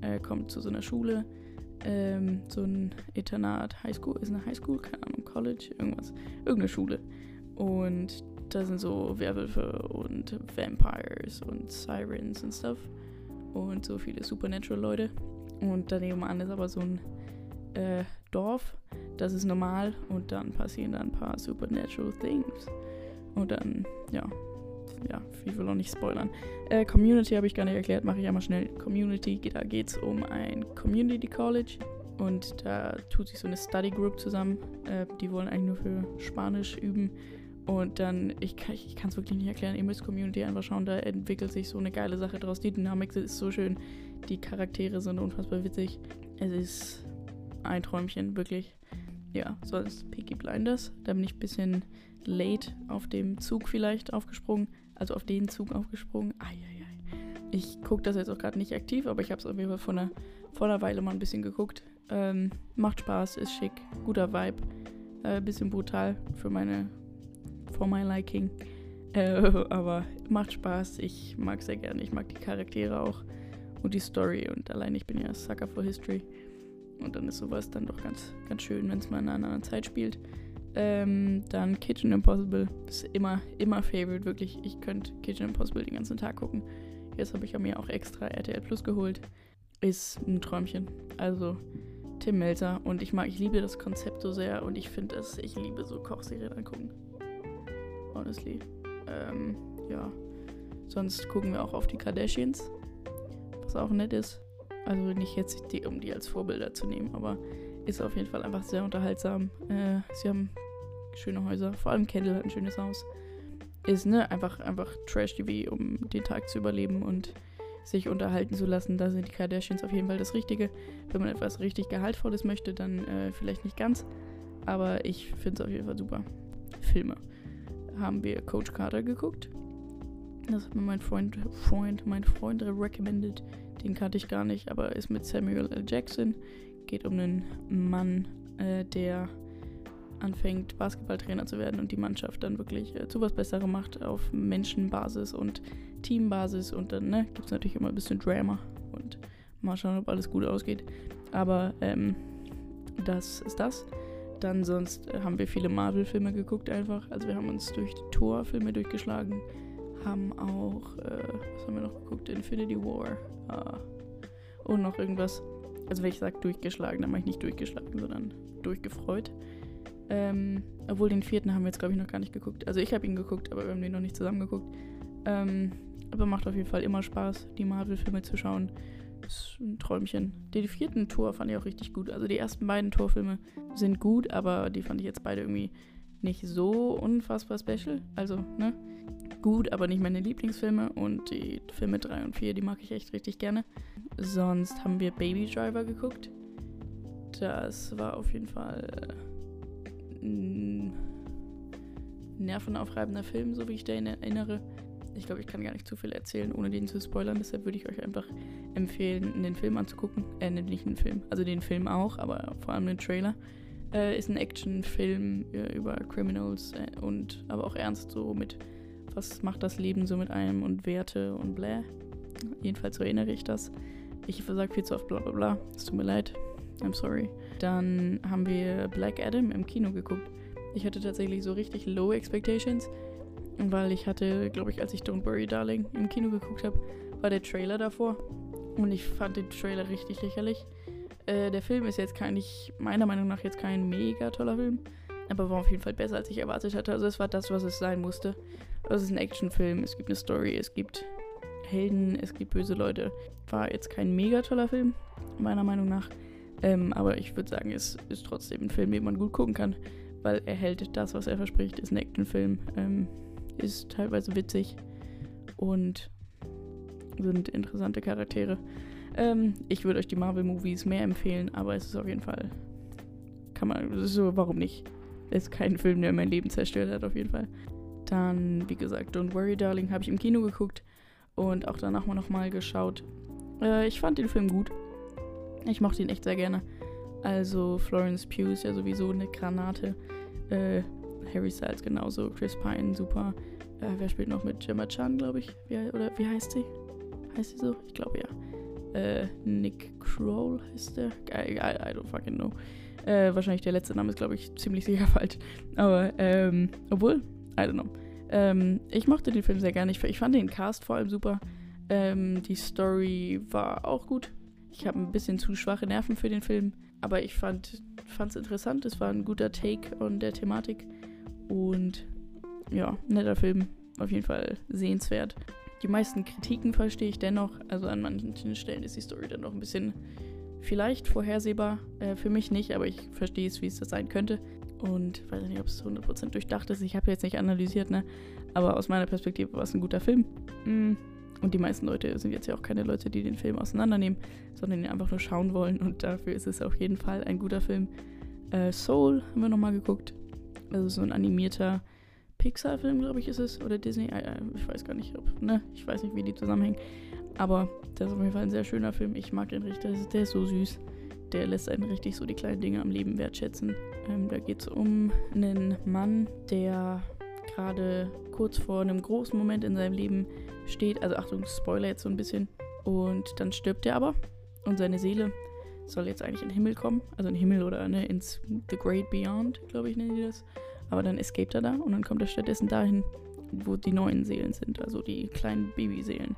Er kommt zu so einer Schule. Ähm, so ein Internat, Highschool, ist eine Highschool, keine Ahnung, College, irgendwas. Irgendeine Schule. Und da sind so Werwölfe und Vampires und Sirens und stuff. Und so viele Supernatural-Leute. Und daneben an ist aber so ein äh, Dorf. Das ist normal. Und dann passieren da ein paar Supernatural Things. Und dann, ja. Ja, ich will auch nicht spoilern. Äh, Community habe ich gar nicht erklärt, mache ich einmal schnell. Community, da geht es um ein Community College. Und da tut sich so eine Study Group zusammen. Äh, die wollen eigentlich nur für Spanisch üben. Und dann, ich, ich kann es wirklich nicht erklären, ihr müsst Community einfach schauen, da entwickelt sich so eine geile Sache draus. Die Dynamik ist so schön, die Charaktere sind unfassbar witzig. Es ist ein Träumchen, wirklich. Ja, sonst Peaky Blinders. Da bin ich ein bisschen late auf dem Zug vielleicht aufgesprungen. Also auf den Zug aufgesprungen. Eieiei. Ich gucke das jetzt auch gerade nicht aktiv, aber ich habe es auf jeden Fall vor einer, vor einer Weile mal ein bisschen geguckt. Ähm, macht Spaß, ist schick, guter Vibe. Äh, bisschen brutal für meine for my liking. Äh, aber macht Spaß. Ich mag sehr gerne. Ich mag die Charaktere auch und die Story. Und allein ich bin ja Sucker for History. Und dann ist sowas dann doch ganz, ganz schön, wenn es mal in einer anderen Zeit spielt. Ähm, dann Kitchen Impossible. Ist immer, immer Favorite, wirklich. Ich könnte Kitchen Impossible den ganzen Tag gucken. Jetzt habe ich mir auch extra RTL Plus geholt. Ist ein Träumchen. Also Tim Melzer. Und ich mag, ich liebe das Konzept so sehr und ich finde es, ich liebe so Kochserien angucken honestly. Ähm, ja. Sonst gucken wir auch auf die Kardashians, was auch nett ist. Also nicht jetzt, die, um die als Vorbilder zu nehmen, aber ist auf jeden Fall einfach sehr unterhaltsam. Äh, sie haben schöne Häuser, vor allem Kendall hat ein schönes Haus. Ist, ne, einfach, einfach Trash-TV, um den Tag zu überleben und sich unterhalten zu lassen. Da sind die Kardashians auf jeden Fall das Richtige. Wenn man etwas richtig Gehaltvolles möchte, dann äh, vielleicht nicht ganz. Aber ich finde es auf jeden Fall super. Filme haben wir Coach Carter geguckt. Das hat mir mein Freund, Freund, mein Freund recommended. Den kannte ich gar nicht, aber ist mit Samuel L. Jackson. Geht um einen Mann, äh, der anfängt, Basketballtrainer zu werden und die Mannschaft dann wirklich äh, zu was Besserem macht auf Menschenbasis und Teambasis. Und dann ne, gibt es natürlich immer ein bisschen Drama und mal schauen, ob alles gut ausgeht. Aber ähm, das ist das. Dann sonst haben wir viele Marvel-Filme geguckt einfach. Also wir haben uns durch die Thor-Filme durchgeschlagen. Haben auch, äh, was haben wir noch geguckt? Infinity War. Äh, und noch irgendwas. Also wenn ich sage durchgeschlagen, dann mache ich nicht durchgeschlagen, sondern durchgefreut. Ähm, obwohl den vierten haben wir jetzt, glaube ich, noch gar nicht geguckt. Also ich habe ihn geguckt, aber wir haben den noch nicht zusammen geguckt. Ähm, aber macht auf jeden Fall immer Spaß, die Marvel-Filme zu schauen. ist ein Träumchen. Den vierten Tor fand ich auch richtig gut. Also die ersten beiden Torfilme sind gut, aber die fand ich jetzt beide irgendwie nicht so unfassbar special. Also, ne? Gut, aber nicht meine Lieblingsfilme. Und die Filme 3 und 4, die mag ich echt richtig gerne. Sonst haben wir Baby Driver geguckt. Das war auf jeden Fall ein nervenaufreibender Film, so wie ich den erinnere. Ich glaube, ich kann gar nicht zu viel erzählen, ohne den zu spoilern. Deshalb würde ich euch einfach empfehlen, den Film anzugucken. Äh, nicht den Film, also den Film auch, aber vor allem den Trailer. Äh, ist ein Actionfilm äh, über Criminals äh, und aber auch ernst so mit, was macht das Leben so mit einem und Werte und bläh. Jedenfalls erinnere ich das. Ich versage viel zu oft bla bla bla. Es tut mir leid. I'm sorry. Dann haben wir Black Adam im Kino geguckt. Ich hatte tatsächlich so richtig low expectations, weil ich hatte, glaube ich, als ich Don't Worry Darling im Kino geguckt habe, war der Trailer davor und ich fand den Trailer richtig lächerlich. Äh, der Film ist jetzt kein, ich, meiner Meinung nach jetzt kein mega toller Film, aber war auf jeden Fall besser, als ich erwartet hatte. Also es war das, was es sein musste. Das ist ein Actionfilm, es gibt eine Story, es gibt Helden, es gibt böse Leute. War jetzt kein mega toller Film, meiner Meinung nach. Ähm, aber ich würde sagen, es ist trotzdem ein Film, den man gut gucken kann, weil er hält das, was er verspricht, ist ein Actionfilm. Ähm, ist teilweise witzig und sind interessante Charaktere. Ähm, ich würde euch die Marvel-Movies mehr empfehlen, aber es ist auf jeden Fall. Kann man. So, warum nicht? Es ist kein Film, der mein Leben zerstört hat, auf jeden Fall. Dann, wie gesagt, Don't Worry, Darling habe ich im Kino geguckt und auch danach mal nochmal geschaut. Äh, ich fand den Film gut. Ich mochte ihn echt sehr gerne. Also, Florence Pugh ist ja sowieso eine Granate. Äh, Harry Styles genauso. Chris Pine, super. Äh, wer spielt noch mit? Gemma Chan, glaube ich. Wie, oder wie heißt sie? Heißt sie so? Ich glaube ja. Äh, Nick Kroll heißt der. I, I, I don't fucking know. Äh, wahrscheinlich der letzte Name ist, glaube ich, ziemlich sicher falsch. Aber, ähm, obwohl, I don't know. Ähm, ich mochte den Film sehr gerne. Ich, ich fand den Cast vor allem super. Ähm, die Story war auch gut. Ich habe ein bisschen zu schwache Nerven für den Film, aber ich fand es interessant. Es war ein guter Take on der Thematik. Und ja, netter Film. Auf jeden Fall sehenswert. Die meisten Kritiken verstehe ich dennoch. Also an manchen Stellen ist die Story dann noch ein bisschen vielleicht vorhersehbar. Äh, für mich nicht, aber ich verstehe es, wie es das sein könnte. Und weiß nicht, ob es 100% durchdacht ist. Ich habe jetzt nicht analysiert, ne? Aber aus meiner Perspektive war es ein guter Film. Mm. Und die meisten Leute sind jetzt ja auch keine Leute, die den Film auseinandernehmen, sondern ihn einfach nur schauen wollen. Und dafür ist es auf jeden Fall ein guter Film. Äh, Soul haben wir nochmal geguckt. Also so ein animierter Pixar-Film, glaube ich, ist es. Oder Disney. Ich weiß gar nicht, ob, ne? Ich weiß nicht, wie die zusammenhängen. Aber das ist auf jeden Fall ein sehr schöner Film. Ich mag den richtig. Der ist so süß. Der lässt einen richtig so die kleinen Dinge am Leben wertschätzen. Ähm, da geht es um einen Mann, der gerade kurz vor einem großen Moment in seinem Leben steht. Also Achtung, Spoiler jetzt so ein bisschen. Und dann stirbt er aber. Und seine Seele soll jetzt eigentlich in den Himmel kommen. Also in den Himmel oder ne, ins The Great Beyond, glaube ich, nennen die das. Aber dann escaped er da und dann kommt er stattdessen dahin, wo die neuen Seelen sind, also die kleinen Babyseelen,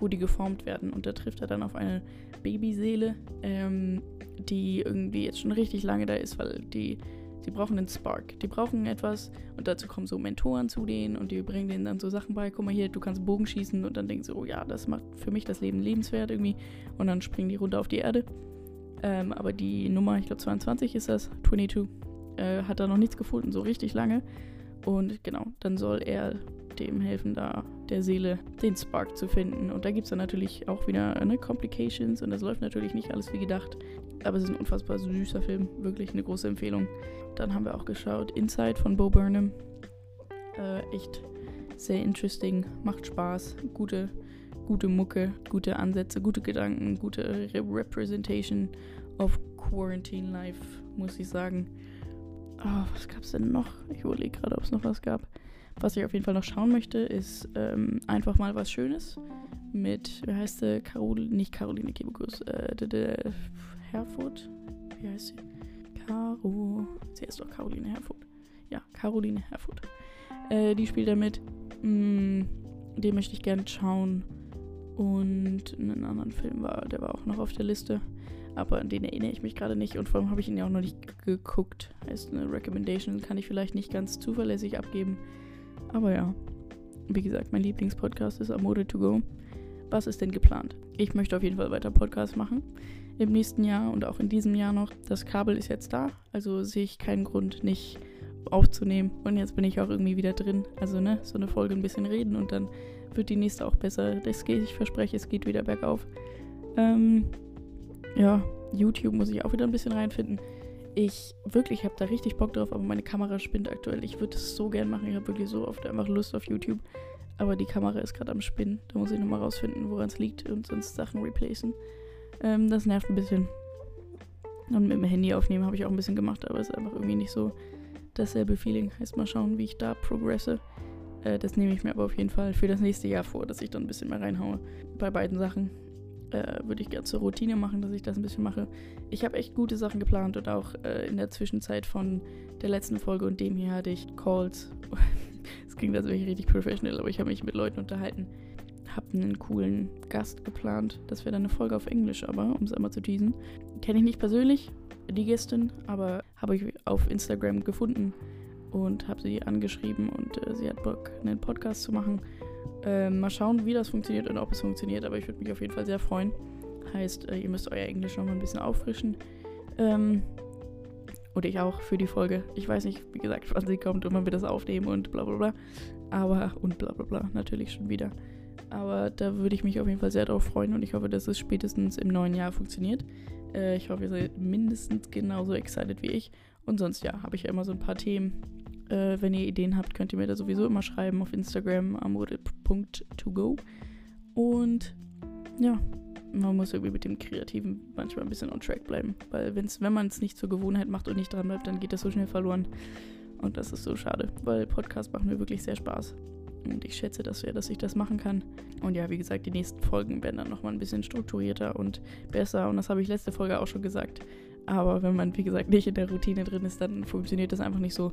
wo die geformt werden. Und da trifft er dann auf eine Babyseele, ähm, die irgendwie jetzt schon richtig lange da ist, weil die, die brauchen einen Spark. Die brauchen etwas und dazu kommen so Mentoren zu denen und die bringen denen dann so Sachen bei. Guck mal hier, du kannst Bogen schießen und dann denken sie, oh ja, das macht für mich das Leben lebenswert irgendwie. Und dann springen die runter auf die Erde. Ähm, aber die Nummer, ich glaube 22 ist das, 22, äh, hat er noch nichts gefunden, so richtig lange. Und genau, dann soll er dem helfen, da der Seele den Spark zu finden. Und da gibt es dann natürlich auch wieder ne, Complications und das läuft natürlich nicht alles wie gedacht. Aber es ist ein unfassbar süßer Film, wirklich eine große Empfehlung. Dann haben wir auch geschaut Inside von Bo Burnham. Äh, echt sehr interesting, macht Spaß, gute, gute Mucke, gute Ansätze, gute Gedanken, gute Re Representation of Quarantine Life, muss ich sagen. Oh, was es denn noch? Ich überlege gerade, ob es noch was gab. Was ich auf jeden Fall noch schauen möchte, ist ähm, einfach mal was Schönes mit, wie heißt sie? Carol, nicht Caroline Kebekus, äh, Herfurth? Wie heißt sie? Caro. Sie ist doch Caroline Herfurth. Ja, Caroline Herfurth. Äh, die spielt damit. Mm, den möchte ich gerne schauen. Und einen anderen Film war, der war auch noch auf der Liste aber an den erinnere ich mich gerade nicht und vor allem habe ich ihn ja auch noch nicht geguckt. Heißt, eine Recommendation kann ich vielleicht nicht ganz zuverlässig abgeben. Aber ja, wie gesagt, mein Lieblingspodcast ist Amore to Go. was ist denn geplant? Ich möchte auf jeden Fall weiter Podcasts machen im nächsten Jahr und auch in diesem Jahr noch. Das Kabel ist jetzt da, also sehe ich keinen Grund, nicht aufzunehmen. Und jetzt bin ich auch irgendwie wieder drin. Also, ne, so eine Folge ein bisschen reden und dann wird die nächste auch besser. Das geht, ich verspreche, es geht wieder bergauf. Ähm, ja, YouTube muss ich auch wieder ein bisschen reinfinden. Ich wirklich habe da richtig Bock drauf, aber meine Kamera spinnt aktuell. Ich würde es so gern machen. Ich habe wirklich so oft einfach Lust auf YouTube. Aber die Kamera ist gerade am Spinnen. Da muss ich nochmal rausfinden, woran es liegt und sonst Sachen replacen. Ähm, das nervt ein bisschen. Und mit dem Handy aufnehmen habe ich auch ein bisschen gemacht, aber es ist einfach irgendwie nicht so dasselbe Feeling. Heißt mal schauen, wie ich da progresse. Äh, das nehme ich mir aber auf jeden Fall für das nächste Jahr vor, dass ich dann ein bisschen mehr reinhaue. Bei beiden Sachen äh, würde ich gerne zur Routine machen, dass ich das ein bisschen mache. Ich habe echt gute Sachen geplant und auch äh, in der Zwischenzeit von der letzten Folge und dem hier hatte ich Calls. Es klingt, als wäre ich richtig professional, aber ich habe mich mit Leuten unterhalten. Habe einen coolen Gast geplant. Das wäre dann eine Folge auf Englisch, aber um es einmal zu teasen. Kenne ich nicht persönlich, die Gästin, aber habe ich auf Instagram gefunden und habe sie angeschrieben und äh, sie hat Bock, einen Podcast zu machen. Äh, mal schauen, wie das funktioniert und ob es funktioniert, aber ich würde mich auf jeden Fall sehr freuen. Heißt, äh, ihr müsst euer Englisch nochmal ein bisschen auffrischen. Ähm, oder ich auch für die Folge. Ich weiß nicht, wie gesagt, wann sie kommt und wann wir das aufnehmen und bla bla bla. Aber, und bla bla bla, natürlich schon wieder. Aber da würde ich mich auf jeden Fall sehr darauf freuen und ich hoffe, dass es spätestens im neuen Jahr funktioniert. Äh, ich hoffe, ihr seid mindestens genauso excited wie ich. Und sonst, ja, habe ich ja immer so ein paar Themen, äh, wenn ihr Ideen habt, könnt ihr mir da sowieso immer schreiben auf Instagram amore.togo. Und ja, man muss irgendwie mit dem Kreativen manchmal ein bisschen on track bleiben. Weil wenn's, wenn man es nicht zur Gewohnheit macht und nicht dran bleibt, dann geht das so schnell verloren. Und das ist so schade, weil Podcasts machen mir wirklich sehr Spaß. Und ich schätze das sehr, dass ich das machen kann. Und ja, wie gesagt, die nächsten Folgen werden dann nochmal ein bisschen strukturierter und besser. Und das habe ich letzte Folge auch schon gesagt. Aber wenn man, wie gesagt, nicht in der Routine drin ist, dann funktioniert das einfach nicht so.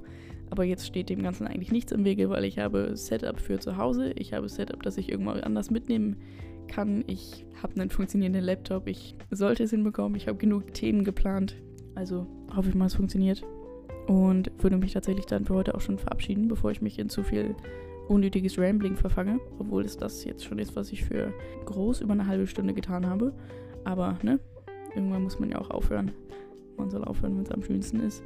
Aber jetzt steht dem Ganzen eigentlich nichts im Wege, weil ich habe Setup für zu Hause. Ich habe Setup, das ich irgendwann anders mitnehmen kann. Ich habe einen funktionierenden Laptop. Ich sollte es hinbekommen. Ich habe genug Themen geplant. Also hoffe ich mal, es funktioniert. Und würde mich tatsächlich dann für heute auch schon verabschieden, bevor ich mich in zu viel unnötiges Rambling verfange. Obwohl es das jetzt schon ist, was ich für groß über eine halbe Stunde getan habe. Aber, ne? Irgendwann muss man ja auch aufhören. Man soll aufhören, wenn es am schönsten ist.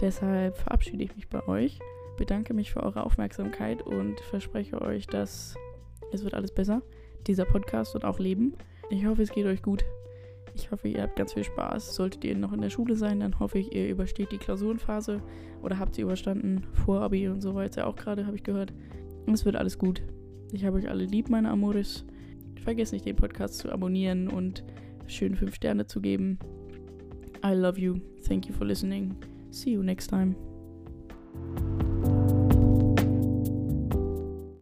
Deshalb verabschiede ich mich bei euch, bedanke mich für eure Aufmerksamkeit und verspreche euch, dass es wird alles besser. Dieser Podcast wird auch leben. Ich hoffe, es geht euch gut. Ich hoffe, ihr habt ganz viel Spaß. Solltet ihr noch in der Schule sein, dann hoffe ich, ihr übersteht die Klausurenphase oder habt sie überstanden. Vor Abi und so weiter auch gerade, habe ich gehört. Es wird alles gut. Ich habe euch alle lieb, meine Amoris. Vergesst nicht, den Podcast zu abonnieren und schön 5 Sterne zu geben. I love you. Thank you for listening. See you next time.